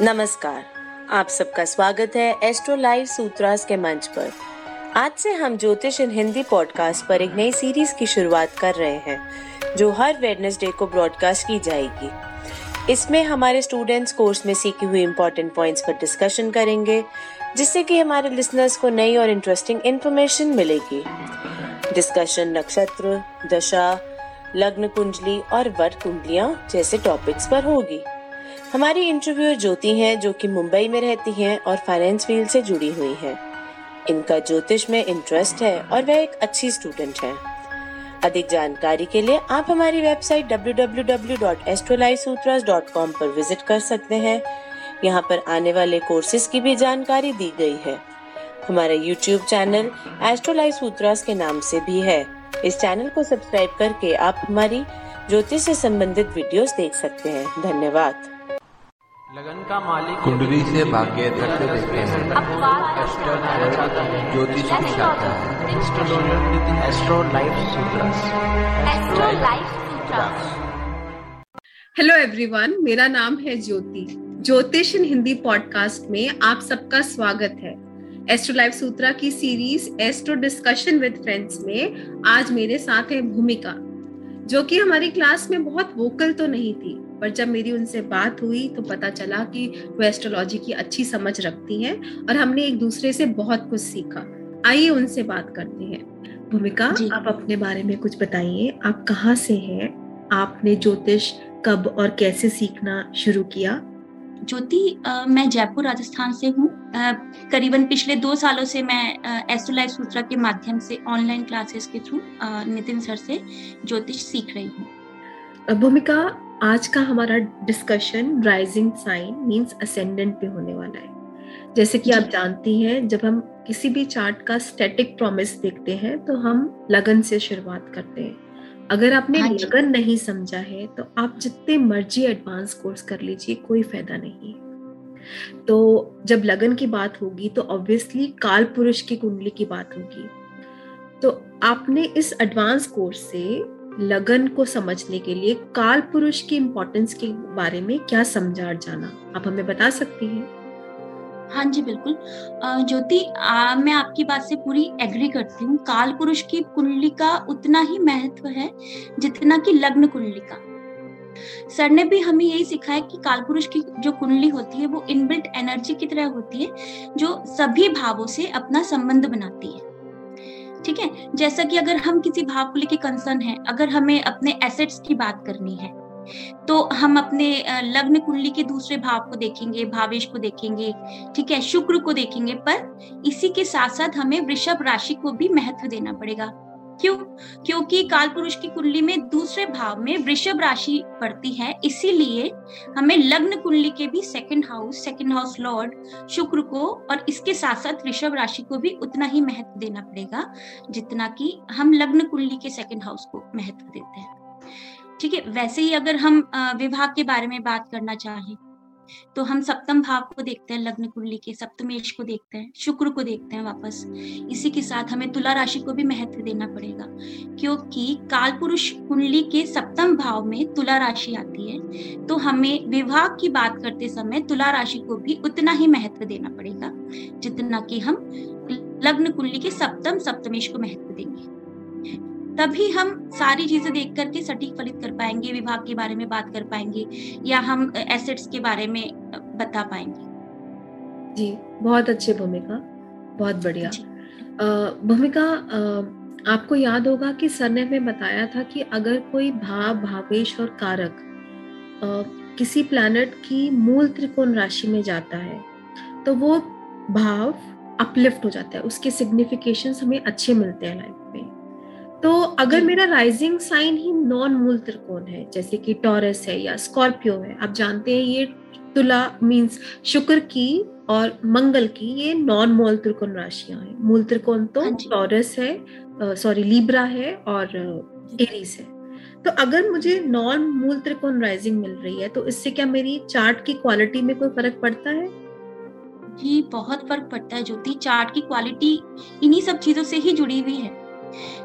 नमस्कार। आप सबका स्वागत है एस्ट्रो लाइव सूत्रास के मंच पर। आज से हम ज्योतिष इन हिंदी पॉडकास्ट पर एक नई सीरीज़ की शुरुआत कर रहे हैं, जो हर वेडनेसडे को ब्रॉडकास्ट की जाएगी। इसमें हमारे स्टूडेंट्स कोर्स में सीखी हुई इम्पोर्टेंट पॉइंट्स पर डिस्कशन करेंगे, जिससे कि हमारे लिसनर्स को नई और इंटरेस्टिंग इन्फॉर्मेशन मिलेगी। डिस्कशन नक्षत्र, दशा, लग्न कुंडली और वर कुंडलियाँ जैसे टॉपिक्स पर होगी। हमारी इंटरव्यूअर ज्योति हैं, जो कि मुंबई में रहती हैं और फाइनेंस फ़ील्ड से जुड़ी हुई हैं। इनका ज्योतिष में इंटरेस्ट है और वह एक अच्छी स्टूडेंट है। अधिक जानकारी के लिए आप हमारी वेबसाइट www.astrolifesutras.com पर विज़िट कर सकते हैं। यहाँ पर आने वाले कोर्सेज की भी जानकारी दी गई है। हमारा यूट्यूब चैनल एस्ट्रोलाइफ सूत्रास के नाम से भी है। इस चैनल को सब्सक्राइब करके आप हमारी ज्योतिष से संबंधित वीडियोस देख सकते हैं। धन्यवाद। लगन का मालिक कुंडली से भाग्य तक देखते हैं। ज्योतिष की शाखा है। Astro life Sutras. Hello everyone मेरा नाम है ज्योति। ज्योतिष इन हिंदी पॉडकास्ट में आप सबका स्वागत है। एस्ट्रो लाइफ सूत्रा की series astro discussion with friends में आज मेरे साथ है भूमिका जो कि हमारी क्लास में बहुत वोकल तो नहीं थी पर जब मेरी उनसे बात हुई तो पता चला कि वो एस्ट्रोलॉजी की अच्छी समझ रखती हैं और हमने एक दूसरे से बहुत कुछ सीखा। आइए उनसे बात करते हैं। भूमिका आप अपने बारे में कुछ बताइए आप कहाँ से हैं? आपने ज्योतिष कब और कैसे सीखना शुरू किया? ज्योति मैं जयपुर राजस्थान से हूँ। करीबन पिछले दो सालों से मैं एस्ट्रोलाइफ सूत्रा के माध्यम से ऑनलाइन क्लासेस के थ्रू नितिन सर से ज्योतिष सीख रही हूँ। भूमिका आज का हमारा discussion rising sign means ascendant पे होने वाला है। जैसे कि आप जानती हैं जब हम किसी भी चार्ट का स्टैटिक प्रॉमिस देखते हैं तो हम लगन से शुरुआत करते हैं। अगर आपने हाँ लगन नहीं समझा है तो आप जितने मर्ज़ी एडवांस कोर्स कर लीजिए कोई फ़ायदा नहीं है। तो जब लगन की बात होगी तो ऑब्वियसली काल पुरुष की कुंडली की बात होगी। तो आपने इस एडवांस कोर्स से लगन को समझने के लिए काल पुरुष की इम्पोर्टेंस के बारे में क्या समझा जाना? आप हमें बता सकती हैं? हाँ जी, बिल्कुल। ज्योति मैं आपकी बात से पूरी एग्री करती हूँ। काल पुरुष की कुंडली का उतना ही महत्व है जितना कि लग्न कुंडली का सर ने भी हमें यही सिखाया कि काल पुरुष की जो कुंडली होती है वो इनबिल्ट एनर्जी की तरह होती है, जो सभी भावों से अपना संबंध बनाती है। ठीक है? जैसा कि अगर हम किसी भाव को लेके कंसर्न है, अगर हमें अपने एसेट्स की बात करनी है तो हम अपने लग्न कुंडली के दूसरे भाव को देखेंगे, भावेश को देखेंगे, ठीक है? शुक्र को देखेंगे, पर इसी के साथ साथ हमें वृषभ राशि को भी महत्व देना पड़ेगा। क्यों? क्योंकि काल पुरुष की कुंडली में दूसरे भाव में वृषभ राशि पड़ती है, इसीलिए हमें लग्न कुंडली के भी second house second house lord Shukra को और इसके साथ साथ वृषभ राशि को भी उतना ही महत्व देना पड़ेगा, जितना कि हम लग्न कुंडली के सेकंड हाउस को महत्व देते हैं। ठीक है, वैसे ही अगर हम विभाग के बारे में बात करना चाहें तो हम सप्तम भाव को देखते हैं, लग्न कुंडली के सप्तमेश को देखते हैं, शुक्र को देखते हैं वापस। इसी के साथ हमें तुला राशि को भी महत्व देना पड़ेगा, क्योंकि काल पुरुष कुंडली के सप्तम भाव में तुला राशि आती है तो हमें विवाह की बात करते समय तुला राशि को भी उतना ही महत्व देना पड़ेगा, जितना कि हम लग्न कुंडली के सप्तम सप्तमेश को महत्व देंगे। तभी हम सारी चीज़ें देख करके सटीक फलित कर पाएँगे विभाग के बारे में बात कर पाएँगे या हम एसेट्स के बारे में बता पाएँगे। जी बहुत अच्छी भूमिका बहुत बढ़िया। भूमिका आपको याद होगा कि सर ने हमें बताया था कि अगर कोई भाव भावेश और कारक आ, किसी प्लैनेट की मूल त्रिकोण राशि में जाता है तो वो भाव अपलिफ्ट हो जाता है उसके सिग्निफिकेशन हमें अच्छे मिलते हैं लाइफ तो अगर मेरा राइजिंग साइन ही नॉन मूल त्रिकोण है जैसे कि टॉरस है या स्कॉर्पियो है आप जानते हैं ये तुला मींस शुक्र की और मंगल की ये नॉन मूल त्रिकोण राशियाँ हैं। मूल त्रिकोण तो टॉरस हाँ है सॉरी लिब्रा है और एरीज है। तो अगर मुझे नॉन मूल त्रिकोण राइजिंग मिल रही है तो इससे क्या मेरी चार्ट की क्वालिटी में कोई फ़र्क पड़ता है? जी बहुत फ़र्क पड़ता है ज्योति। चार्ट की क्वालिटी इन्हीं सब चीज़ों से ही जुड़ी हुई है।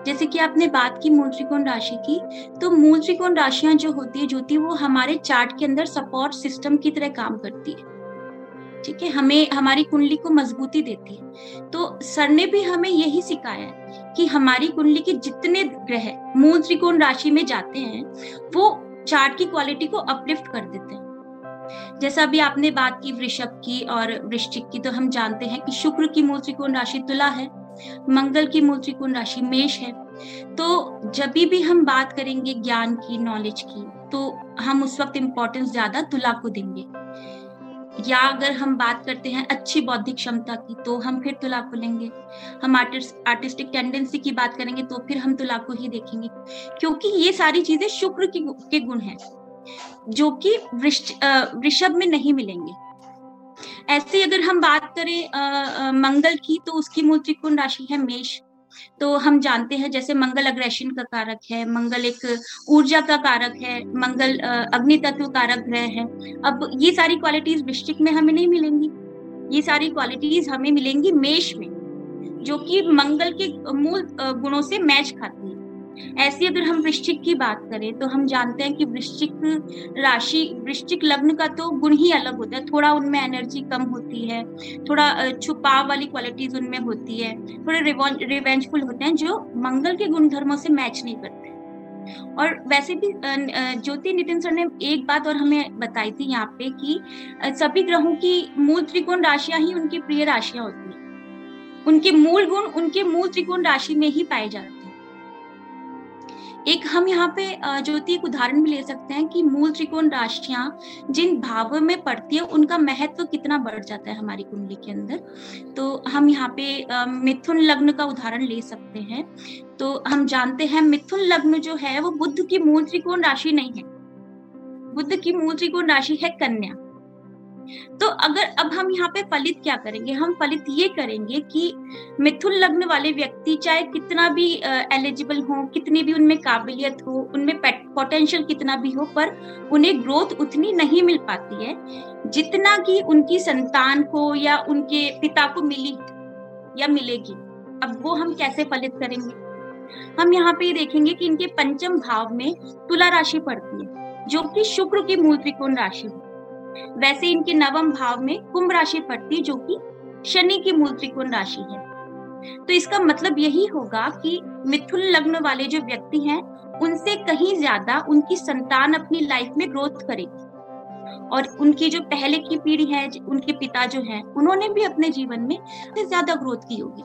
जैसे कि आपने बात की मूल त्रिकोण राशि की तो मूल त्रिकोण राशियाँ जो होती है, ज्योति, वो हमारे चार्ट के अंदर सपोर्ट सिस्टम की तरह काम करती है। ठीक है? हमें, हमारी कुंडली को मजबूती देती है। तो सर ने भी हमें यही सिखाया है कि हमारी कुंडली के जितने ग्रह मूल त्रिकोण राशि में जाते हैं, वो चार्ट की क्वालिटी को अपलिफ्ट कर देते हैं। जैसा अभी आपने बात की वृषभ की और वृश्चिक की तो हम जानते हैं कि शुक्र की मूल त्रिकोण राशि तुला है। मंगल की मूल त्रिकोण राशि मेष है। तो जब भी हम बात करेंगे ज्ञान की नॉलेज की तो हम उस वक्त इम्पोर्टेंस ज़्यादा तुला को देंगे। या अगर हम बात करते हैं अच्छी बौद्धिक क्षमता की तो हम फिर तुला को लेंगे। हम आर्टिस्ट आर्टिस्टिक टेंडेंसी की बात करेंगे तो फिर हम तुला को ही देखेंगे। क्योंकि ये सारी चीज़ें शुक्र की के गुण हैं, जो कि वृषभ में नहीं मिलेंगे। ऐसे अगर हम बात करें आ, आ, मंगल की तो उसकी मूल त्रिकोण राशि है मेष। तो हम जानते हैं जैसे मंगल अग्रेशन का कारक है मंगल एक ऊर्जा का कारक है मंगल अग्नि तत्व कारक ग्रह है। अब ये सारी क्वालिटीज वृश्चिक में हमें नहीं मिलेंगी। ये सारी क्वालिटीज हमें मिलेंगी मेष में जो कि मंगल के मूल गुणों से मैच खाती है। ऐसी अगर हम वृश्चिक की बात करें तो हम जानते हैं कि वृश्चिक राशि, वृश्चिक लग्न का तो गुण ही अलग होता है। थोड़ा उनमें एनर्जी कम होती है, थोड़ा छुपाव वाली क्वालिटीज उनमें होती है, थोड़े रिवेंजफुल होते हैं, जो मंगल के गुण धर्मों से मैच नहीं करते और वैसे भी ज्योति नितिन सर ने एक बात और हमें बताई थी यहाँ पे कि सभी ग्रहों की मूल त्रिकोण राशियाँ ही उनकी प्रिय राशियाँ होती हैं। उनके मूल गुण उनके मूल त्रिकोण राशि में ही पाए जाते हैं। एक हम यहाँ पे ज्योति एक उदाहरण भी ले सकते हैं कि मूल त्रिकोण राशियाँ जिन भावों में पड़ती है, उनका महत्व कितना बढ़ जाता है हमारी कुंडली के अंदर। तो हम यहाँ पे मिथुन लग्न का उदाहरण ले सकते हैं। तो हम जानते हैं मिथुन लग्न जो है, वो बुद्ध की मूल त्रिकोण राशि नहीं है। बुद्ध की मूल त्रिकोण राशि है कन्या। तो अगर अब हम यहाँ पे फलित क्या करेंगे? हम फलित ये करेंगे कि मिथुन लग्न वाले व्यक्ति चाहे कितना भी एलिजिबल हो, कितनी भी उनमें काबिलियत हो, उनमें पोटेंशियल कितना भी हो, पर उन्हें ग्रोथ उतनी नहीं मिल पाती है, जितना कि उनकी संतान को या उनके पिता को मिली या मिलेगी। अब वो हम कैसे फलित करेंगे? हम यहाँ पे देखेंगे कि इनके पंचम भाव में तुला राशि पड़ती है, जो कि शुक्र की मूल त्रिकोण राशि है। वैसे इनके नवम भाव में कुंभ राशि पड़ती जो कि शनि की मूल त्रिकोण राशि है। तो इसका मतलब यही होगा कि मिथुन लग्न वाले जो व्यक्ति हैं, उनसे कहीं ज़्यादा उनकी संतान अपनी लाइफ में ग्रोथ करेगी। और उनकी जो पहले की पीढ़ी है उनके पिता जो हैं, उन्होंने भी अपने जीवन में ज़्यादा ग्रोथ की होगी।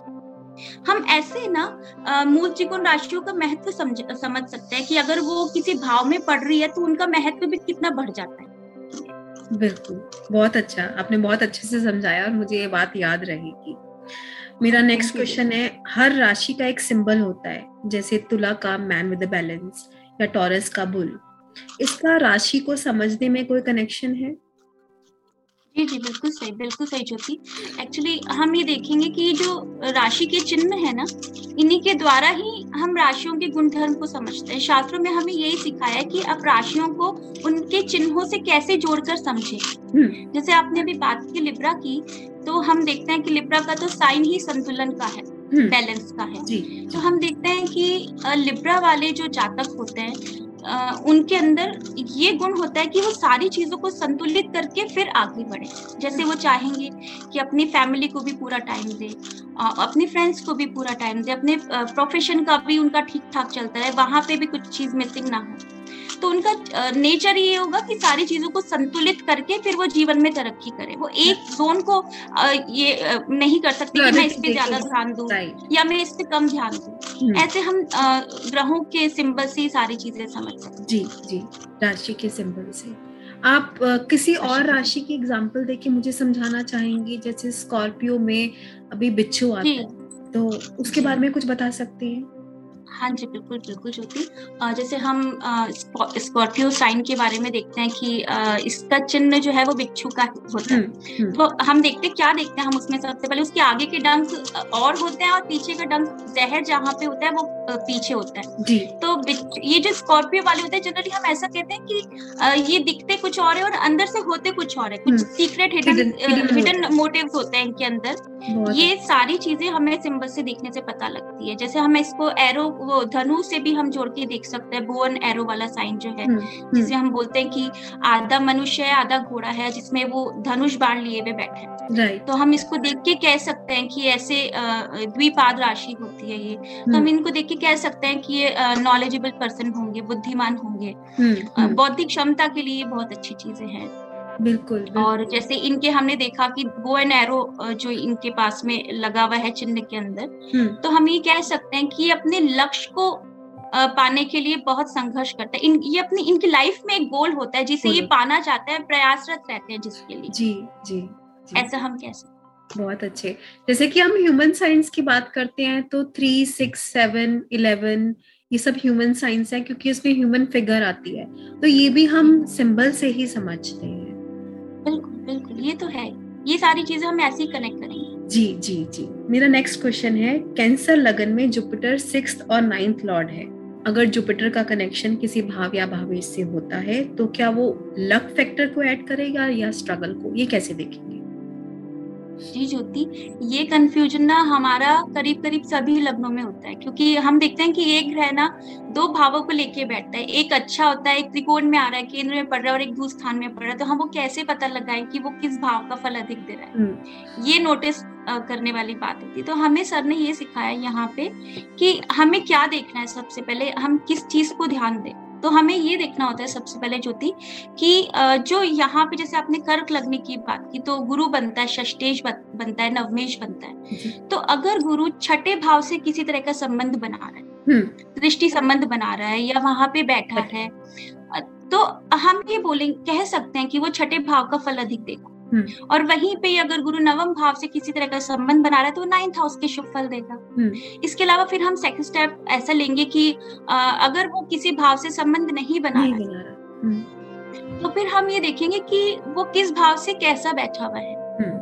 हम ऐसे ना मूल त्रिकोण राशियों का महत्व समझ समझ सकते हैं कि अगर वो किसी भाव में पढ़ रही है तो उनका महत्व भी कितना बढ़ जाता है। बिल्कुल बहुत अच्छा आपने बहुत अच्छे से समझाया और मुझे ये बात याद रहेगी। मेरा नेक्स्ट क्वेश्चन है हर राशि का एक सिंबल होता है जैसे तुला का मैन विद बैलेंस या टॉरस का बुल इसका राशि को समझने में कोई कनेक्शन है? जी जी बिल्कुल सही बिल्कुल सही ज्योति। एक्चुअली हम ये देखेंगे कि जो राशि के चिन्ह है ना इन्हीं के द्वारा ही हम राशियों के गुण धर्म को समझते हैं। शास्त्रों में हमें यही सिखाया है कि अब राशियों को उनके चिन्हों से कैसे जोड़कर समझे। हम्म। जैसे आपने अभी बात की लिब्रा की तो हम देखते हैं कि लिब्रा का तो साइन ही संतुलन का है बैलेंस हम्म। का है। जी, तो हम देखते हैं कि लिब्रा वाले जो जातक होते हैं उनके अंदर ये गुण होता है कि वो सारी चीज़ों को संतुलित करके फिर आगे बढ़े। जैसे वो चाहेंगे कि अपनी फैमिली को भी पूरा टाइम दे अपने फ्रेंड्स को भी पूरा टाइम दे, अपने प्रोफेशन का भी उनका ठीक ठाक चलता है वहाँ पे भी कुछ चीज़ मिसिंग ना हो। तो उनका नेचर ये होगा कि सारी चीज़ों को संतुलित करके फिर वो जीवन में तरक्की करे। वो एक जोन को ये नहीं कर सकते कि मैं इस पे ज़्यादा ध्यान दू या मैं इस पे कम ध्यान दू। हम्म। ऐसे हम ग्रहों के सिंबल से सारी चीज़ें समझ सकते जी जी। राशि के सिंबल से। आप किसी और राशि की एग्जांपल देके मुझे समझाना चाहेंगे? जैसे स्कॉर्पियो में अभी बिच्छू आता है। तो उसके बारे में कुछ बता सकते हैं? हाँ जी बिल्कुल बिल्कुल ज्योति। जैसे हम स्कॉर्पियो साइन के बारे में देखते हैं कि इसका चिन्ह जो है वो बिच्छू का होता है। हम्म, हम्म। तो हम देखते क्या देखते हैं हम उसमें सबसे पहले? उसके आगे के डंक और होते हैं और पीछे का डंक जहर जहाँ पे होता है वो पीछे होता है। जी। तो ये जो स्कॉर्पियो वाले होते हैं जनरली हम ऐसा कहते हैं कि ये दिखते कुछ और है और अंदर से होते कुछ और है। कुछ सीक्रेट हिडन हिडन मोटिव होते हैं इनके अंदर। ये सारी चीज़ें हमें सिंबल से देखने से पता लगती है। जैसे हम इसको एरो वो धनु से भी हम जोड़ के देख सकते हैं बोन एरो वाला साइन जो है हम्म, हम्म, जिसे हम बोलते हैं कि आधा मनुष्य है आधा घोड़ा है जिसमें वो धनुष बाण लिए हुए बैठे हैं। तो हम इसको देख के कह सकते हैं कि ऐसे द्विपाद राशि होती है ये। तो हम हम्म, इनको देख के कह सकते हैं कि ये नॉलेजेबल पर्सन होंगे बुद्धिमान होंगे। बौद्धिक क्षमता के लिए बहुत अच्छी चीज़ें हैं। बिल्कुल बिल्कुल, और जैसे इनके हमने देखा कि बो एंड एरो जो इनके पास में लगा हुआ है चिन्ह के अंदर हम्म, तो हम ये कह सकते हैं कि अपने लक्ष्य को पाने के लिए बहुत संघर्ष करता है। इन ये अपनी इनकी लाइफ में एक गोल होता है जिसे ये पाना चाहते हैं प्रयासरत रहते हैं जिसके लिए। जी जी जी। ऐसा हम कह सकते बहुत अच्छे। जैसे कि हम ह्यूमन साइंस की बात करते हैं तो थ्री सिक्स सेवन इलेवन ये सब ह्यूमन साइंस है क्योंकि इसमें ह्यूमन फिगर आती है। तो ये भी हम सिंबल से ही समझते हैं। बिल्कुल बिल्कुल, ये तो है। ये सारी चीज़ें हम ऐसे ही कनेक्ट करेंगे। जी जी जी। मेरा नेक्स्ट क्वेश्चन है, कैंसर लगन में जुपिटर सिक्स और नाइन्थ लॉर्ड है। अगर जुपिटर का कनेक्शन किसी भाव या भावेश से होता है तो क्या वो लक फैक्टर को ऐड करेगा या स्ट्रगल को? ये कैसे देखेंगे? जी ज्योति ये कंफ्यूजन ना हमारा करीब करीब सभी लग्नों में होता है क्योंकि हम देखते हैं कि एक ग्रह ना दो भावों को लेके बैठता है एक अच्छा होता है एक त्रिकोण में आ रहा है केंद्र में पड़ रहा है और एक दूर स्थान में पड़ रहा है तो हम वो कैसे पता लगाएँ कि वो किस भाव का फल अधिक दे रहा है? हम्म, ये नोटिस करने वाली बात होती है। तो हमें सर ने ये सिखाया यहाँ पे कि हमें क्या देखना है सबसे पहले हम किस चीज़ को ध्यान दें? तो हमें ये देखना होता है सबसे पहले ज्योति कि जो यहाँ पे जैसे आपने कर्क लगने की बात की तो गुरु बनता है षष्टेश बनता है नवमेश बनता है। तो अगर गुरु छठे भाव से किसी तरह का संबंध बना रहा है हम्म। दृष्टि संबंध बना रहा है या वहाँ पे बैठा है। तो हम ये बोलेंगे कह सकते हैं कि वो छठे भाव का फल अधिक देगा हम्म। और वहीं पे अगर गुरु नवम भाव से किसी तरह का संबंध बना रहा है तो नाइन्थ हाउस के शुभ फल देगा। हम्म, इसके अलावा फिर हम सेकंड स्टेप ऐसा लेंगे कि अगर वो किसी भाव से संबंध नहीं बना नहीं रहा रहा। हम्म, तो फिर हम ये देखेंगे कि वो किस भाव से कैसा बैठा हुआ है। हम्म,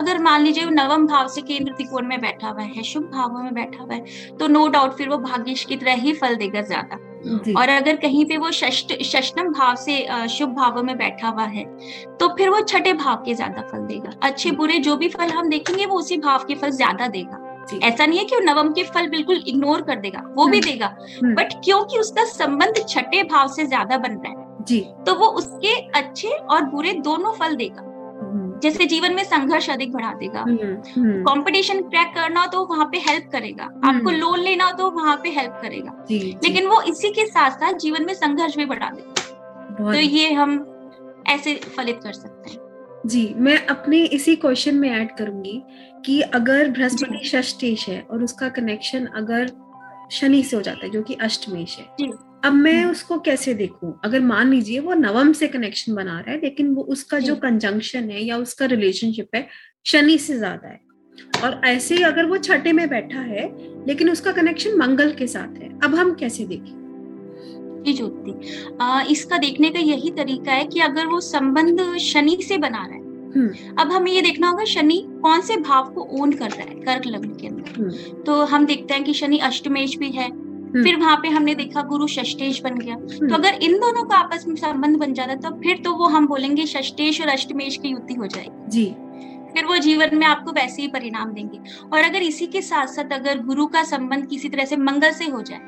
अगर मान लीजिए वो नवम भाव से केंद्र त्रिकोण में बैठा हुआ है शुभ भावों में बैठा हुआ है तो नो डाउट फिर वो भाग्यश की तरह ही फल देगा ज़्यादा। और अगर कहीं पे वो षष्ट षष्टम भाव से शुभ भावों में बैठा हुआ है तो फिर वो छठे भाव के ज़्यादा फल देगा। अच्छे बुरे जो भी फल हम देखेंगे वो उसी भाव के फल ज़्यादा देगा। ऐसा नहीं है कि वो नवम के फल बिल्कुल इग्नोर कर देगा वो भी हम्म, देगा हम्म, बट क्योंकि उसका संबंध छठे भाव से ज़्यादा बन रहा है जी। तो वो उसके अच्छे और बुरे दोनों फल देगा। हम्म, जैसे जीवन में संघर्ष अधिक बढ़ा देगा। हम्म, हम्म, कंपटीशन क्रैक करना हो तो वहाँ पे हेल्प करेगा। आपको हम्म। लोन लेना हो तो वहाँ पे हेल्प करेगा। लेकिन वो इसी के साथ साथ जीवन में संघर्ष भी बढ़ा देगा। तो ये हम ऐसे फलित कर सकते हैं। जी मैं अपने इसी क्वेश्चन में ऐड करूँगी कि अगर बृहस्पति। षष्टेश है और उसका कनेक्शन अगर शनि से हो जाता है जो कि अष्टमेश है। जी। अब मैं हम्म। उसको कैसे देखूँ? अगर मान लीजिए वो नवम से कनेक्शन बना रहा है लेकिन वो उसका जो कंजंक्शन है या उसका रिलेशनशिप है शनि से ज़्यादा है। और ऐसे ही अगर वो छठे में बैठा है लेकिन उसका कनेक्शन मंगल के साथ है अब हम कैसे देखें? जी ज्योति। इसका देखने का यही तरीका है कि अगर वो संबंध शनि से बना रहा है हम्म। अब हमें ये देखना होगा शनि कौन से भाव को ओन कर रहा है कर्क लग्न के अंदर। हम्म। तो हम देखते हैं कि शनि अष्टमेश भी है फिर वहाँ पे हमने देखा गुरु षष्टेश बन गया। तो अगर इन दोनों का आपस में संबंध बन जाता तो फिर तो वो हम बोलेंगे षष्टेश और अष्टमेश की युति हो जाएगी। जी। फिर वो जीवन में आपको वैसे ही परिणाम देंगे। और अगर इसी के साथ साथ अगर गुरु का संबंध किसी तरह से मंगल से हो जाए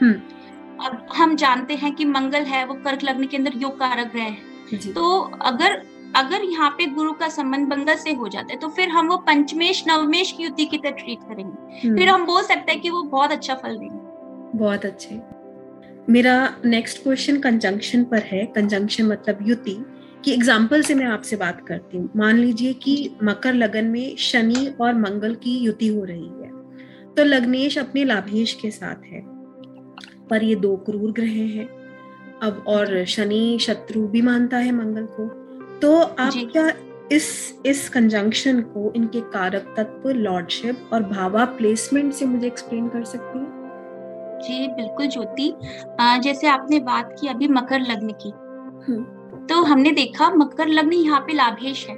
हम्म। अब हम जानते हैं कि मंगल है वो कर्क लग्न के अंदर योग कारक ग्रह है। तो अगर अगर यहाँ पे गुरु का संबंध मंगल से हो जाता है तो फिर हम वो पंचमेश नवमेश की युति की तरह ट्रीट करेंगे। हम्म। फिर हम बोल सकते हैं कि वो बहुत अच्छा फल देंगे। बहुत अच्छे। मेरा नेक्स्ट क्वेश्चन कंजंक्शन पर है। कंजंक्शन मतलब युति। कि एग्ज़ाम्पल से मैं आपसे बात करती हूँ। मान लीजिए कि मकर लगन में शनि और मंगल की युति हो रही है। तो लग्नेश अपने लाभेश के साथ है। पर ये दो क्रूर ग्रह हैं। अब और शनि शत्रु भी मानता है मंगल को। तो आप क्या इस इस कंजंक्शन को इनके कारक तत्व लॉर्डशिप और भावा प्लेसमेंट से मुझे एक्सप्लेन कर सकती हैं? जी बिल्कुल ज्योति। जैसे आपने बात की अभी मकर लग्न की। तो हमने देखा मकर लग्न यहाँ पे लाभेश है।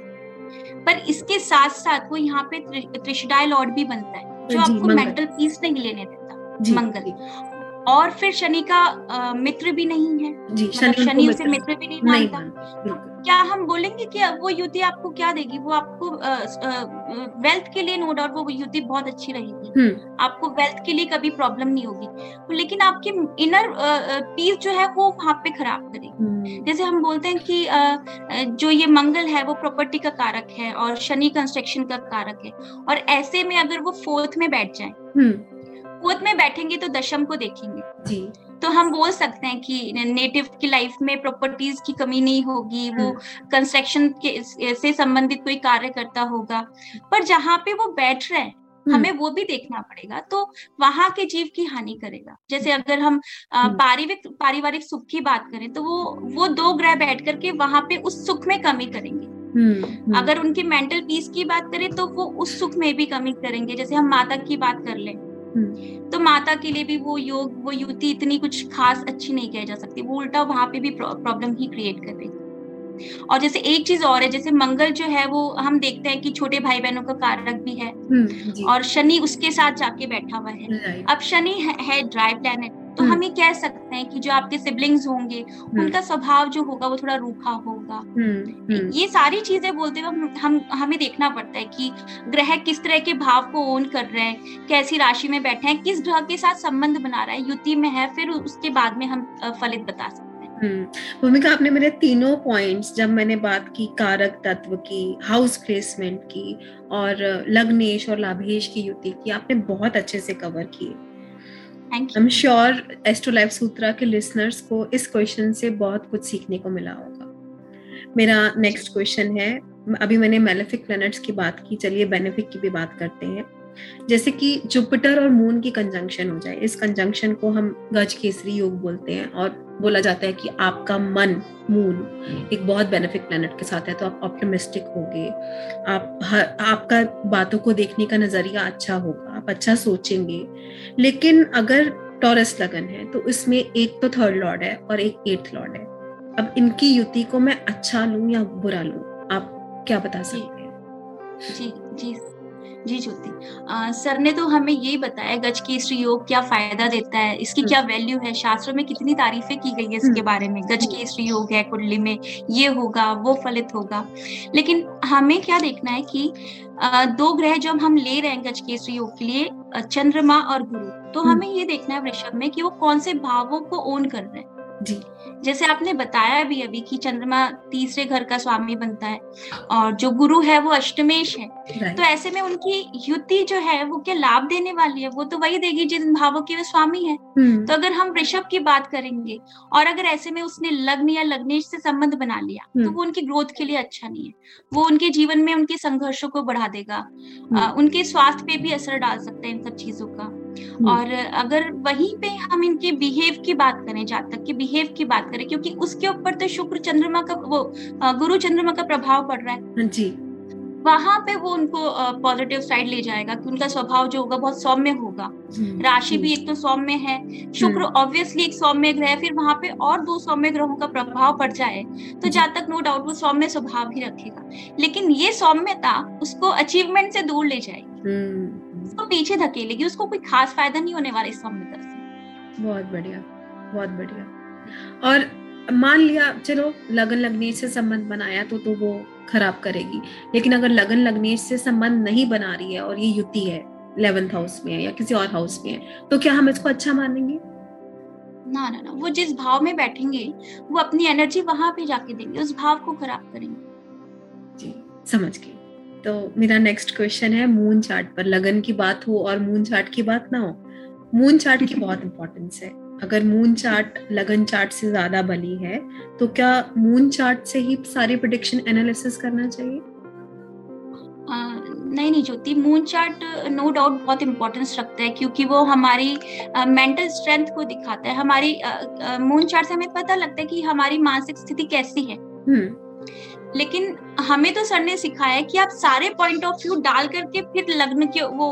पर इसके साथ साथ वो यहाँ पे त्रि- त्रिशदाय लॉर्ड भी बनता है जो आपको मेंटल पीस नहीं लेने देता मंगल। और फिर शनि का मित्र भी नहीं है। जी मतलब शनि उसे मित्र- भी नहीं मानता क्या हम बोलेंगे कि वो युति आपको क्या देगी? वो आपको वेल्थ के लिए नो डाउट वो युति बहुत अच्छी रहेगी। हम्म। आपको वेल्थ के लिए कभी प्रॉब्लम नहीं होगी। लेकिन आपकी इनर पीस जो है वो वहाँ पे खराब करेगी। हम्म। जैसे हम बोलते हैं कि जो ये मंगल है वो प्रॉपर्टी का कारक है और शनि कंस्ट्रक्शन का कारक है। और ऐसे में अगर वो फोर्थ में बैठ जाए हम्म। फोर्थ में बैठेंगे तो दशम को देखेंगे। जी। तो हम बोल सकते हैं कि नेटिव की लाइफ में प्रॉपर्टीज़ की कमी नहीं होगी वो कंस्ट्रक्शन के से संबंधित कोई कार्य करता होगा। पर जहाँ पे वो बैठ रहे हैं हम्म, हमें वो भी देखना पड़ेगा तो वहाँ के जीव की हानि करेगा। जैसे अगर हम हम्म। पारिवारिक पारिवारिक सुख की बात करें तो वो वो दो ग्रह बैठ करके वहाँ पे उस सुख में कमी करेंगे। हम्म हम्म, अगर उनकी मेंटल पीस की बात करें तो वो उस सुख में भी कमी करेंगे। जैसे हम माता की बात कर लें हम्म, तो माता के लिए भी वो योग वो युति इतनी कुछ खास अच्छी नहीं कह जा सकती। वो उल्टा वहाँ पे भी प्रॉब्लम ही क्रिएट कर रही और जैसे एक चीज़ और है जैसे मंगल जो है वो हम देखते हैं कि छोटे भाई बहनों का कारक भी है। हम्म, और शनि उसके साथ जाके बैठा हुआ है। अब शनि है, है ड्राई प्लैनेट तो हम्म। हम ये कह सकते हैं कि जो आपके सिबलिंग्स होंगे उनका स्वभाव जो होगा वो थोड़ा रूखा होगा। हम्म हम्म। ये सारी चीज़ें बोलते हुए हम, हम हमें देखना पड़ता है कि ग्रह किस तरह के भाव को ओन कर रहे हैं कैसी राशि में बैठे हैं किस ग्रह के साथ संबंध बना रहा है युति में है फिर उसके बाद में हम फलित बता सकते हैं। हम्म भूमिका आपने मेरे तीनों पॉइंट्स जब मैंने बात की कारक तत्व की हाउस प्लेसमेंट की और लग्नेश और लाभेश की युति की आपने बहुत अच्छे से कवर किए। Thank I am sure astro life Sutra के लिसनर्स को इस क्वेश्चन से बहुत कुछ सीखने को मिला होगा। मेरा नेक्स्ट क्वेश्चन है। अभी मैंने मेलेफिक प्लैनेट्स की बात की, चलिए बेनिफिक की भी बात करते हैं। जैसे कि जुपिटर और मून की कंजंक्शन हो जाए। इस कंजंक्शन को हम गज केसरी योग बोलते हैं और बोला जाता है कि आपका मन मून एक बहुत बेनिफिक प्लैनेट के साथ है तो आप ऑप्टिमिस्टिक होगे। आप हर आपका बातों को देखने का नज़रिया अच्छा होगा आप अच्छा सोचेंगे। लेकिन अगर टॉरस लगन है तो इसमें एक तो थर्ड लॉर्ड है और एक एट्थ लॉर्ड है। अब इनकी युति को मैं अच्छा लूँ या बुरा लूँ आप क्या बता सकते हैं? जी जी। जी ज्योति। सर ने तो हमें यही बताया गज केसरी योग क्या फ़ायदा देता है? इसकी क्या वैल्यू है? शास्त्रों में कितनी तारीफें की गई है इसके हम्म। बारे में? गज केसरी योग है कुंडली में ये होगा वो फलित होगा। लेकिन हमें क्या देखना है कि अ, दो ग्रह जो हम ले रहे हैं गज केसरी योग के लिए चंद्रमा और गुरु तो हम्म। हमें ये देखना है वृषभ में कि वो कौन से भावों को ओन कर रहे हैं। जी। जैसे आपने बताया भी अभी कि चंद्रमा तीसरे घर का स्वामी बनता है और जो गुरु है वो अष्टमेश है। तो ऐसे में उनकी युति जो है वो क्या लाभ देने वाली है? वो तो वही देगी जिन भावों के वे स्वामी है। हम्म तो अगर हम वृषभ की बात करेंगे और अगर ऐसे में उसने लग्न या लग्नेश से संबंध बना लिया तो हम्म। वो उनकी ग्रोथ के लिए अच्छा नहीं है। वो उनके जीवन में उनके संघर्षों को बढ़ा देगा। अ, उनके स्वास्थ्य पे भी असर डाल सकता है इन सब चीज़ों का। और अगर वहीं पे हम इनके बिहेव की बात करें जातक के बिहेव की बात करें क्योंकि उसके ऊपर तो शुक्र चंद्रमा का वो गुरु चंद्रमा का प्रभाव पड़ रहा है। जी। वहाँ पे वो उनको पॉजिटिव साइड ले जाएगा कि उनका स्वभाव जो होगा बहुत सौम्य होगा। हम्म, राशि भी एक तो सौम्य है शुक्र हम्म। ऑब्वियसली एक सौम्य ग्रह है फिर वहाँ पे और दो सौम्य ग्रहों का प्रभाव पड़ जाए तो। जहाँ तक नो डाउट वो सौम्य स्वभाव ही रखेगा। लेकिन ये सौम्यता उसको अचीवमेंट से दूर ले जाएगी। हम्म, उसको पीछे धकेलेगी उसको कोई खास फ़ायदा नहीं होने वाला इस से। बहुत बढ़िया बहुत बढ़िया। और मान लिया चलो लगन लगनेश से संबंध बनाया तो तो वो खराब करेगी। लेकिन अगर लगन लगनेश से संबंध नहीं बना रही है और ये युति है इलेवेंथ हाउस में है या किसी और हाउस में है तो क्या हम इसको अच्छा मानेंगे? ना ना ना वो जिस भाव में बैठेंगे वो अपनी एनर्जी वहाँ पे जाके देंगे उस भाव को खराब करेंगे। जी समझ गई। तो मेरा नेक्स्ट क्वेश्चन है मून चार्ट पर लगन की बात हो और मून चार्ट की बात ना हो। मून चार्ट की बहुत इंपॉर्टेंस है। अगर मून चार्ट लगन चार्ट से ज़्यादा बली है तो क्या मून चार्ट से ही सारी प्रिडिक्शन एनालिसिस करना चाहिए? नहीं नहीं Jyoti moon chart no doubt बहुत इंपॉर्टेंस रखता है क्योंकि वो हमारी मेंटल स्ट्रेंथ को दिखाता है। हमारी मून चार्ट से हमें पता लगता है कि हमारी मानसिक स्थिति कैसी है। हम्म। लेकिन हमें तो सर ने सिखाया है कि आप सारे पॉइंट ऑफ़ व्यू डाल करके फिर लग्न के वो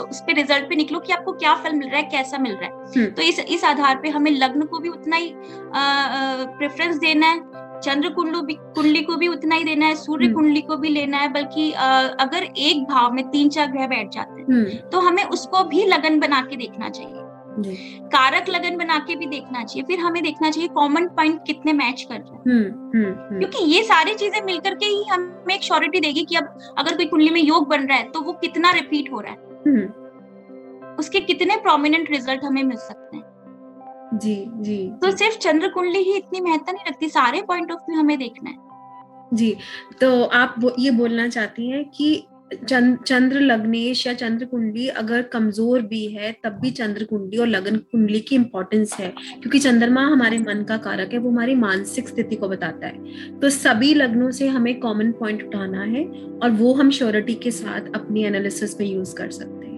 उस पे रिज़ल्ट पे निकलो कि आपको क्या फल मिल रहा है कैसा मिल रहा है हम्म। तो इस इस आधार पे हमें लग्न को भी उतना ही प्रेफरेंस देना है चंद्र कुंडली भी कुंडली को भी उतना ही देना है सूर्य हम्म। कुंडली को भी लेना है बल्कि अगर एक भाव में तीन चार ग्रह बैठ जाते हैं हम्म तो हमें उसको भी लगन बना के देखना चाहिए कारक लगन बना के भी देखना चाहिए फिर हमें देखना चाहिए कॉमन पॉइंट कितने मैच कर रहे हैं। हम्म हम्म हम्म। क्योंकि ये सारी चीज़ें मिलकर के ही हमें एक श्योरिटी देगी कि अब अगर कोई कुंडली में योग बन रहा है तो वो कितना रिपीट हो रहा है। उसके कितने प्रोमिनेंट रिज़ल्ट हमें मिल सकते हैं। जी जी तो सिर्फ़ चंद्र कुंडली ही इतनी महत्ता नहीं रखती सारे पॉइंट ऑफ़ व्यू हमें देखना है। जी तो आप ये बोलना चाहती हैं कि चंद, चंद्र लग्नेश या चंद्र कुंडली अगर कमज़ोर भी है तब भी चंद्र कुंडली और लगन कुंडली की इंपॉर्टेंस है। क्योंकि चंद्रमा हमारे मन का कारक है वो हमारी मानसिक स्थिति को बताता है। तो सभी लग्नों से हमें कॉमन पॉइंट उठाना है और वो हम श्योरिटी के साथ अपनी एनालिसिस में यूज़ कर सकते हैं।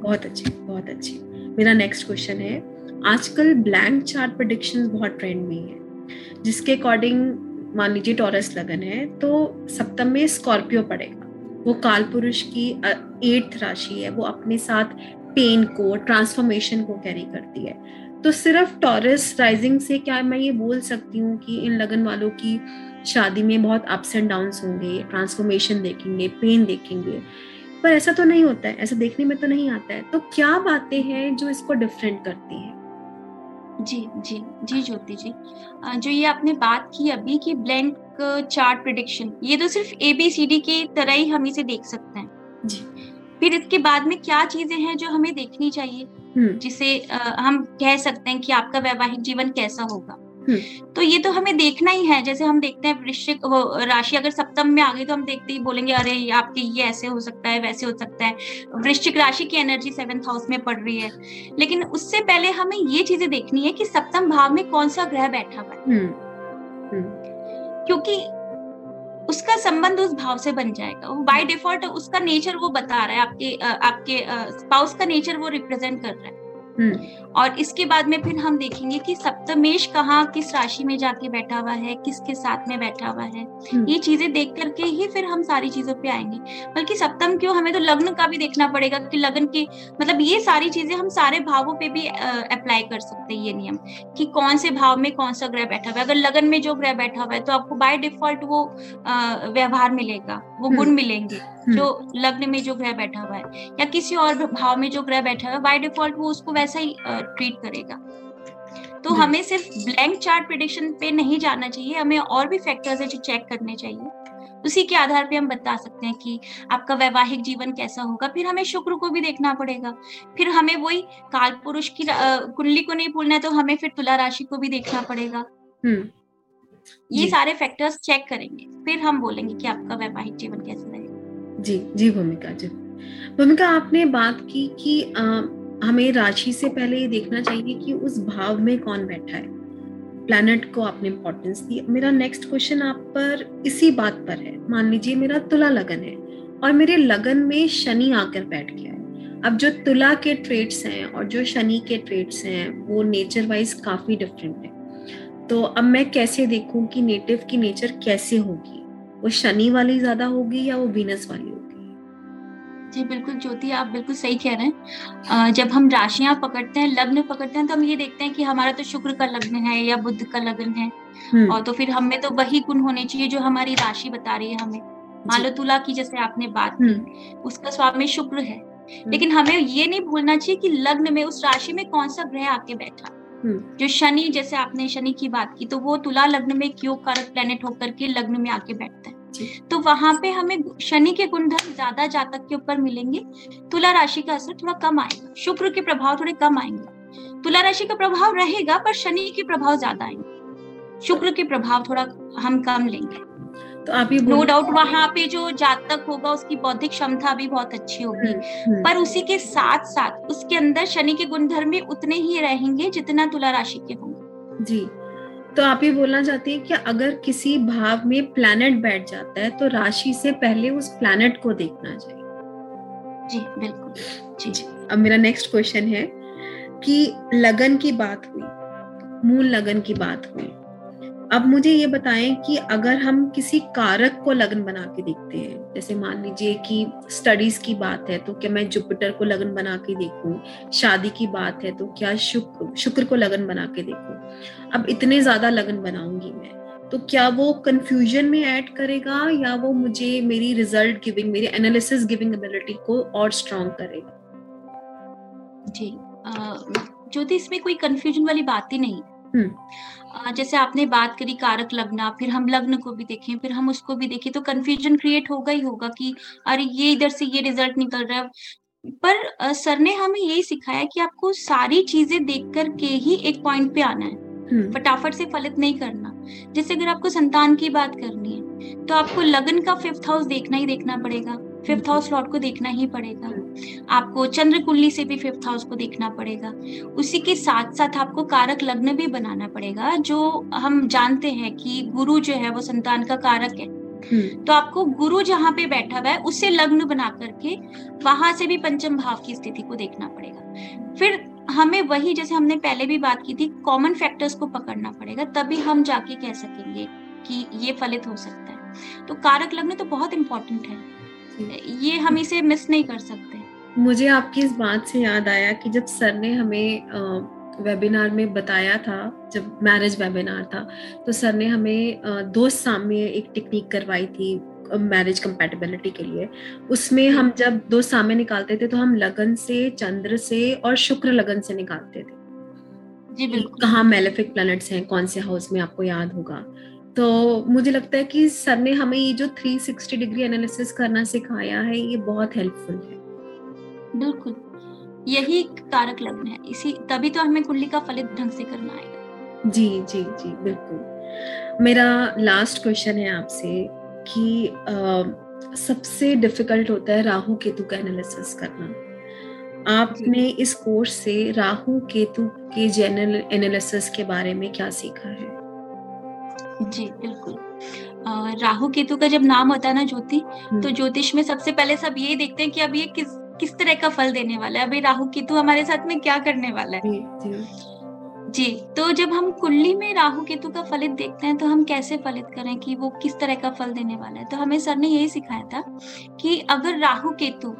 बहुत अच्छी बहुत अच्छी। मेरा नेक्स्ट क्वेश्चन है आजकल ब्लैंक चार्ट प्रिडिक्शंस बहुत ट्रेंड में है जिसके अकॉर्डिंग मान लीजिए टॉरस लगन है तो सप्तम में स्कॉर्पियो पड़ेगा। वो काल पुरुष की एट्थ राशि है, वो अपने साथ पेन को ट्रांसफॉर्मेशन को कैरी करती है। तो सिर्फ़ टॉरस राइजिंग से क्या मैं ये बोल सकती हूँ कि इन लगन वालों की शादी में बहुत अप्स एंड डाउन्स होंगे ट्रांसफॉर्मेशन देखेंगे पेन देखेंगे। पर ऐसा तो नहीं होता है, ऐसा देखने में तो नहीं आता है। तो क्या बातें हैं जो इसको डिफरेंट करती हैं? जी जी जी, ज्योति जी। जो ये आपने बात की अभी कि की ब्लैंक चार्ट प्रिडिक्शन ये तो सिर्फ़ ए बी सी डी की तरह ही हम इसे देख सकते हैं। जी। फिर इसके बाद में क्या चीज़ें हैं जो हमें देखनी चाहिए? हम्म। जिसे हम कह सकते हैं कि आपका वैवाहिक जीवन कैसा होगा। हम्म। तो ये तो हमें देखना ही है। जैसे हम देखते हैं वृश्चिक वो राशि अगर सप्तम में आ गई तो हम देखते ही बोलेंगे अरे आपके ये ऐसे हो सकता है वैसे हो सकता है। वृश्चिक राशि की एनर्जी सेवेंथ हाउस में पड़ रही है। लेकिन उससे पहले हमें ये चीज़ें देखनी है कि सप्तम भाव में कौन सा ग्रह बैठा हुआ है। हम्म। क्योंकि उसका संबंध उस भाव से बन जाएगा। वो बाय डिफ़ॉल्ट उसका नेचर वो बता रहा है, आपके आपके स्पाउस का नेचर वो रिप्रेजेंट कर रहा है। और इसके बाद में फिर हम देखेंगे कि सप्तमेश कहाँ किस राशि में जाके बैठा हुआ है किसके साथ में बैठा हुआ है। हम्म। ये चीज़ें देख करके ही फिर हम सारी चीज़ों पे आएँगे। बल्कि सप्तम क्यों हमें तो लग्न का भी देखना पड़ेगा कि लग्न के मतलब ये सारी चीज़ें हम सारे भावों पे भी अप्लाई कर सकते हैं ये नियम कि कौन से भाव में कौन सा ग्रह बैठा हुआ है। अगर लगन में जो ग्रह बैठा हुआ है तो आपको बाय डिफ़ॉल्ट वो व्यवहार मिलेगा वो गुण हम्म। मिलेंगे जो लग्न में जो ग्रह बैठा हुआ है। या किसी और भाव में जो ग्रह बैठा हुआ है बाय डिफ़ॉल्ट वो उसको वैसा ही ट्रीट करेगा। तो। हमें सिर्फ़ ब्लैंक चार्ट प्रिडिक्शन पे नहीं जाना चाहिए हमें और भी फैक्टर्स है जो चेक करने चाहिए। उसी के आधार पे हम बता सकते हैं कि आपका वैवाहिक जीवन कैसा होगा फिर हमें शुक्र को भी देखना पड़ेगा। फिर हमें वही काल पुरुष की कुंडली को नहीं भूलना है तो हमें फिर तुला राशि को भी देखना पड़ेगा। हम्म। ये सारे फैक्टर्स चेक करेंगे फिर हम बोलेंगे कि आपका वैवाहिक जीवन कैसा रहेगा। जी जी भूमिका जी। भूमिका आपने बात की कि अ, हमें राशि से पहले ये देखना चाहिए कि उस भाव में कौन बैठा है। प्लैनेट को आपने इम्पोर्टेंस दी मेरा नेक्स्ट क्वेश्चन आप पर इसी बात पर है। मान लीजिए मेरा तुला लगन है और मेरे लगन में शनि आकर बैठ गया है। अब जो तुला के ट्रेड्स हैं और जो शनि के ट्रेड्स हैं, वो नेचर वाइज काफ़ी डिफरेंट है। तो अब मैं कैसे देखूँ कि नेटिव की नेचर कैसे होगी? वो शनि वाली ज़्यादा होगी या वो वीनस वाली होगी? जी बिल्कुल ज्योति आप बिल्कुल सही कह रहे हैं। जब हम राशियाँ पकड़ते हैं लग्न पकड़ते हैं तो हम ये देखते हैं कि हमारा तो शुक्र का लग्न है या बुद्ध का लग्न है। हम्म, और तो फिर हमें तो वही गुण होने चाहिए जो हमारी राशि बता रही है हमें। मान लो तुला की जैसे आपने बात की हम्म, उसका स्वामी शुक्र है। लेकिन हमें ये नहीं भूलना चाहिए कि लग्न में उस राशि में कौन सा ग्रह आके बैठा। हम्म, जो शनि जैसे आपने शनि की बात की तो वो तुला लग्न में क्यों कारक प्लेनेट होकर के लग्न में आके बैठता। है? तो वहाँ पे हमें शनि के गुणधर्म ज़्यादा जातक के ऊपर मिलेंगे। तुला राशि का असर थोड़ा कम आएगा। शुक्र के प्रभाव थोड़े कम आएँगे। तुला राशि का प्रभाव रहेगा पर शनि के प्रभाव ज़्यादा आएँगे। शुक्र के प्रभाव थोड़ा हम कम लेंगे। तो आप ये नो डाउट वहाँ पे जो जातक होगा उसकी बौद्धिक क्षमता भी बहुत अच्छी होगी। हम्म, पर उसी के साथ साथ उसके अंदर शनि के गुणधर्म भी उतने ही रहेंगे जितना तुला राशि के होंगे। जी। तो आप ये बोलना चाहती हैं कि अगर किसी भाव में प्लैनेट बैठ जाता है तो राशि से पहले उस प्लैनेट को देखना चाहिए। जी बिल्कुल। जी। जी अब मेरा नेक्स्ट क्वेश्चन है कि लगन की बात हुई मूल लगन की बात हुई। अब मुझे ये बताएँ कि अगर हम किसी कारक को लगन बना के देखते हैं, जैसे मान लीजिए कि स्टडीज़ की बात है तो क्या मैं जुपिटर को लगन बना के देखूँ? शादी की बात है तो क्या शुक्र शुक्र को लगन बना के देखूँ? अब इतने ज़्यादा लगन बनाऊँगी मैं तो क्या वो कंफ्यूजन में ऐड करेगा या वो मुझे मेरी रिज़ल्ट गिविंग मेरी एनालिसिस गिविंग एबिलिटी को और स्ट्रॉन्ग करेगा? जी ज्योति, इसमें कोई कंफ्यूजन वाली बात ही नहीं। जैसे आपने बात करी कारक लगना फिर हम लग्न को भी देखें फिर हम उसको भी देखें तो कंफ्यूजन क्रिएट होगा ही होगा कि अरे ये इधर से ये रिज़ल्ट निकल रहा है। पर सर ने हमें यही सिखाया कि आपको सारी चीज़ें देख कर के ही एक पॉइंट पे आना है। हम्म। फटाफट से फलित नहीं करना। जैसे अगर आपको संतान की बात करनी है तो आपको लगन का फिफ्थ हाउस देखना ही देखना पड़ेगा। फिफ्थ हाउस लॉर्ड को देखना ही पड़ेगा। आपको चंद्र कुंडली से भी फिफ्थ हाउस को देखना पड़ेगा। उसी के साथ साथ आपको कारक लग्न भी बनाना पड़ेगा जो हम जानते हैं कि गुरु जो है वो संतान का कारक है। हम्म। तो आपको गुरु जहाँ पे बैठा हुआ है उससे लग्न बना करके वहाँ से भी पंचम भाव की स्थिति को देखना पड़ेगा। फिर हमें वही जैसे हमने पहले भी बात की थी कॉमन फैक्टर्स को पकड़ना पड़ेगा तभी हम जाके कह सकेंगे कि ये फलित हो सकता है। तो कारक लग्न तो बहुत इंपॉर्टेंट है। ये हम इसे मिस नहीं कर सकते। मुझे आपकी इस बात से याद आया कि जब सर ने हमें वेबिनार में बताया था जब मैरिज वेबिनार था तो सर ने हमें दो सामने एक टेक्निक करवाई थी मैरिज कंपेटेबिलिटी के लिए। उसमें हम जब दो सामने निकालते थे तो हम लगन से चंद्र से और शुक्र लगन से निकालते थे। जी बिल्कुल। कहाँ मेलेफिक प्लैनेट्स हैं कौन से हाउस में आपको याद होगा। तो मुझे लगता है कि सर ने हमें ये जो 360 डिग्री एनालिसिस करना सिखाया है ये बहुत हेल्पफुल है। बिल्कुल। यही कारक लग्न है। इसी तभी तो हमें कुंडली का फलित ढंग से करना आएगा। जी जी जी बिल्कुल। मेरा लास्ट क्वेश्चन है आपसे कि आ, सबसे डिफ़िकल्ट होता है राहु केतु का एनालिसिस करना। आपने इस कोर्स से राहु केतु के जनरल एनालिसिस के बारे में क्या सीखा है? जी बिल्कुल राहु केतु का जब नाम होता है ना ज्योति हम्म। तो ज्योतिष में सबसे पहले सब यही देखते हैं कि अब ये किस किस तरह का फल देने वाला है अभी राहु केतु हमारे साथ में क्या करने वाला है जी, तो जब हम कुंडली में राहु केतु का फलित देखते हैं तो हम कैसे फलित करें कि वो किस तरह का फल देने वाला है तो हमें सर ने यही सिखाया था कि अगर राहु केतु।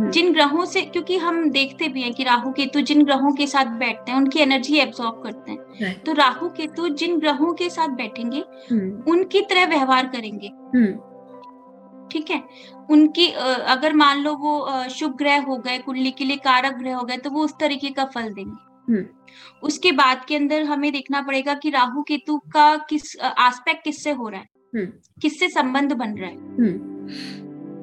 जिन ग्रहों से क्योंकि हम देखते भी हैं कि राहु केतु जिन ग्रहों के साथ बैठते हैं उनकी एनर्जी एब्सॉर्ब करते हैं। तो राहु केतु जिन ग्रहों के साथ बैठेंगे हम्म। उनकी तरह व्यवहार करेंगे। हम्म। ठीक है? उनकी अगर मान लो वो शुभ ग्रह हो गए कुंडली के लिए कारक ग्रह हो गए तो वो उस तरीके का फल देंगे। उसके बाद के अंदर हमें देखना पड़ेगा कि राहु केतु का किस आस्पेक्ट किससे हो रहा है? किससे संबंध बन रहा है?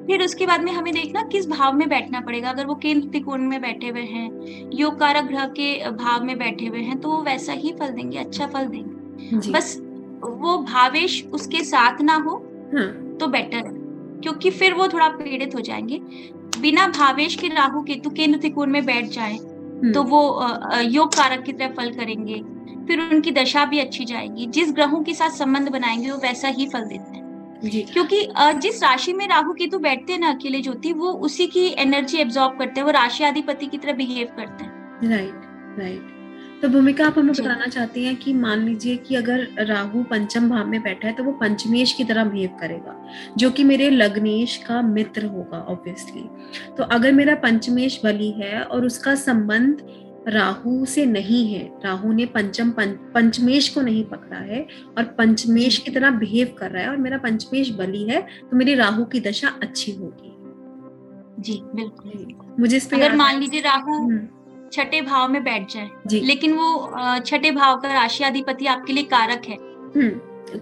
फिर उसके बाद में हमें देखना किस भाव में बैठना पड़ेगा। अगर वो केंद्र त्रिकोण में बैठे हुए हैं योग कारक ग्रह के भाव में बैठे हुए हैं तो वो वैसा ही फल देंगे अच्छा फल देंगे। बस वो भावेश उसके साथ ना हो हाँ। तो बेटर है क्योंकि फिर वो थोड़ा पीड़ित हो जाएँगे। बिना भावेश के राहु केतु केंद्र त्रिकोण में बैठ जाए हम्म। तो वो योग कारक की तरह फल करेंगे। फिर उनकी दशा भी अच्छी जाएगी। जिस ग्रहों के साथ संबंध बनाएँगे वो वैसा ही फल देते हैं। क्योंकि जिस राशि में राहु केतु बैठते हैं ना अकेले ज्योति वो उसी की एनर्जी एब्जॉर्ब करते हैं वो राशि अधिपति की तरह बिहेव करते हैं। राइट राइट तो भूमिका आप हमें बताना चाहती हैं कि मान लीजिए कि अगर राहु पंचम भाव में बैठा है तो वो पंचमेश की तरह बिहेव करेगा जो कि मेरे लग्नेश का मित्र होगा ऑब्वियसली तो अगर मेरा पंचमेश बली है और उसका संबंध राहु से नहीं है। राहु ने पंचम पंच, पंचमेश को नहीं पकड़ा है और पंचमेश की तरह बिहेव कर रहा है और मेरा पंचमेश बली है तो मेरी राहु की दशा अच्छी होगी। जी बिल्कुल। मुझे इस अगर मान लीजिए राहु हम्म। छठे भाव में बैठ जाए लेकिन वो छठे भाव का राशि अधिपति आपके लिए कारक है। हम्म,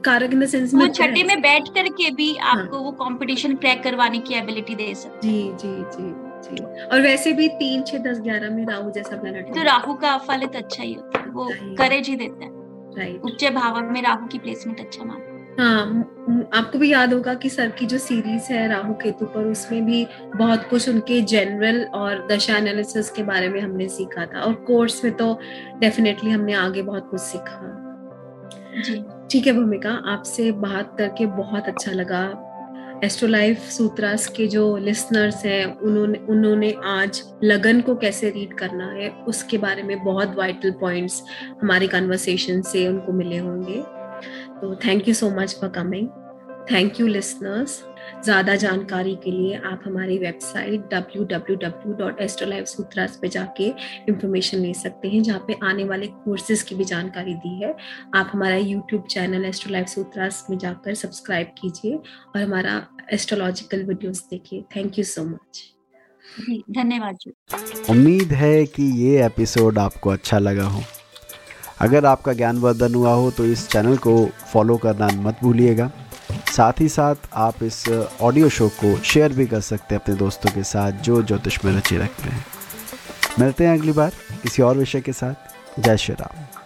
कारक इन द सेंस वो छठे में बैठ करके भी हाँ। आपको वो कंपटीशन क्रैक करवाने की एबिलिटी दे सकते जी जी जी। और वैसे भी तीन छह दस ग्यारह में राहु जैसा प्लेनेट तो राहु का फलित अच्छा ही होता है वो करेज ही देता है। राइट उच्च भाव में राहु की प्लेसमेंट अच्छा मान। हाँ आपको भी याद होगा कि सर की जो सीरीज़ है राहु केतु पर उसमें भी बहुत कुछ उनके जनरल और दशा एनालिसिस के बारे में हमने सीखा था। और कोर्स में तो डेफिनेटली हमने आगे बहुत कुछ सीखा। जी। ठीक है भूमिका आपसे बात करके बहुत अच्छा लगा। एस्ट्रोलाइफ सूत्रास के जो लिसनर्स हैं, उन्होंने उन्होंने आज लगन को कैसे रीड करना है, उसके बारे में बहुत वाइटल पॉइंट्स हमारे कन्वर्सेशन से उनको मिले होंगे। तो thank you so much for coming thank you listeners ज़्यादा जानकारी के लिए आप हमारी वेबसाइट www.astrolifesutras पे जाके इंफॉर्मेशन ले सकते हैं जहाँ पे आने वाले कोर्सेज की भी जानकारी दी है। आप हमारा यूट्यूब चैनल एस्ट्रोलाइफ सूत्रास में जाकर सब्सक्राइब कीजिए और हमारा एस्ट्रोलॉजिकल वीडियोस देखिए। थैंक यू सो मच धन्यवाद उम्मीद है कि ये एपिसोड आपको अच्छा लगा हो। अगर आपका ज्ञानवर्धन हुआ हो तो इस चैनल को फॉलो करना मत भूलिएगा। साथ ही साथ आप इस ऑडियो शो को शेयर भी कर सकते हैं अपने दोस्तों के साथ जो ज्योतिष में रुचि रखते हैं। मिलते हैं अगली बार किसी और विषय के साथ। जय श्री राम।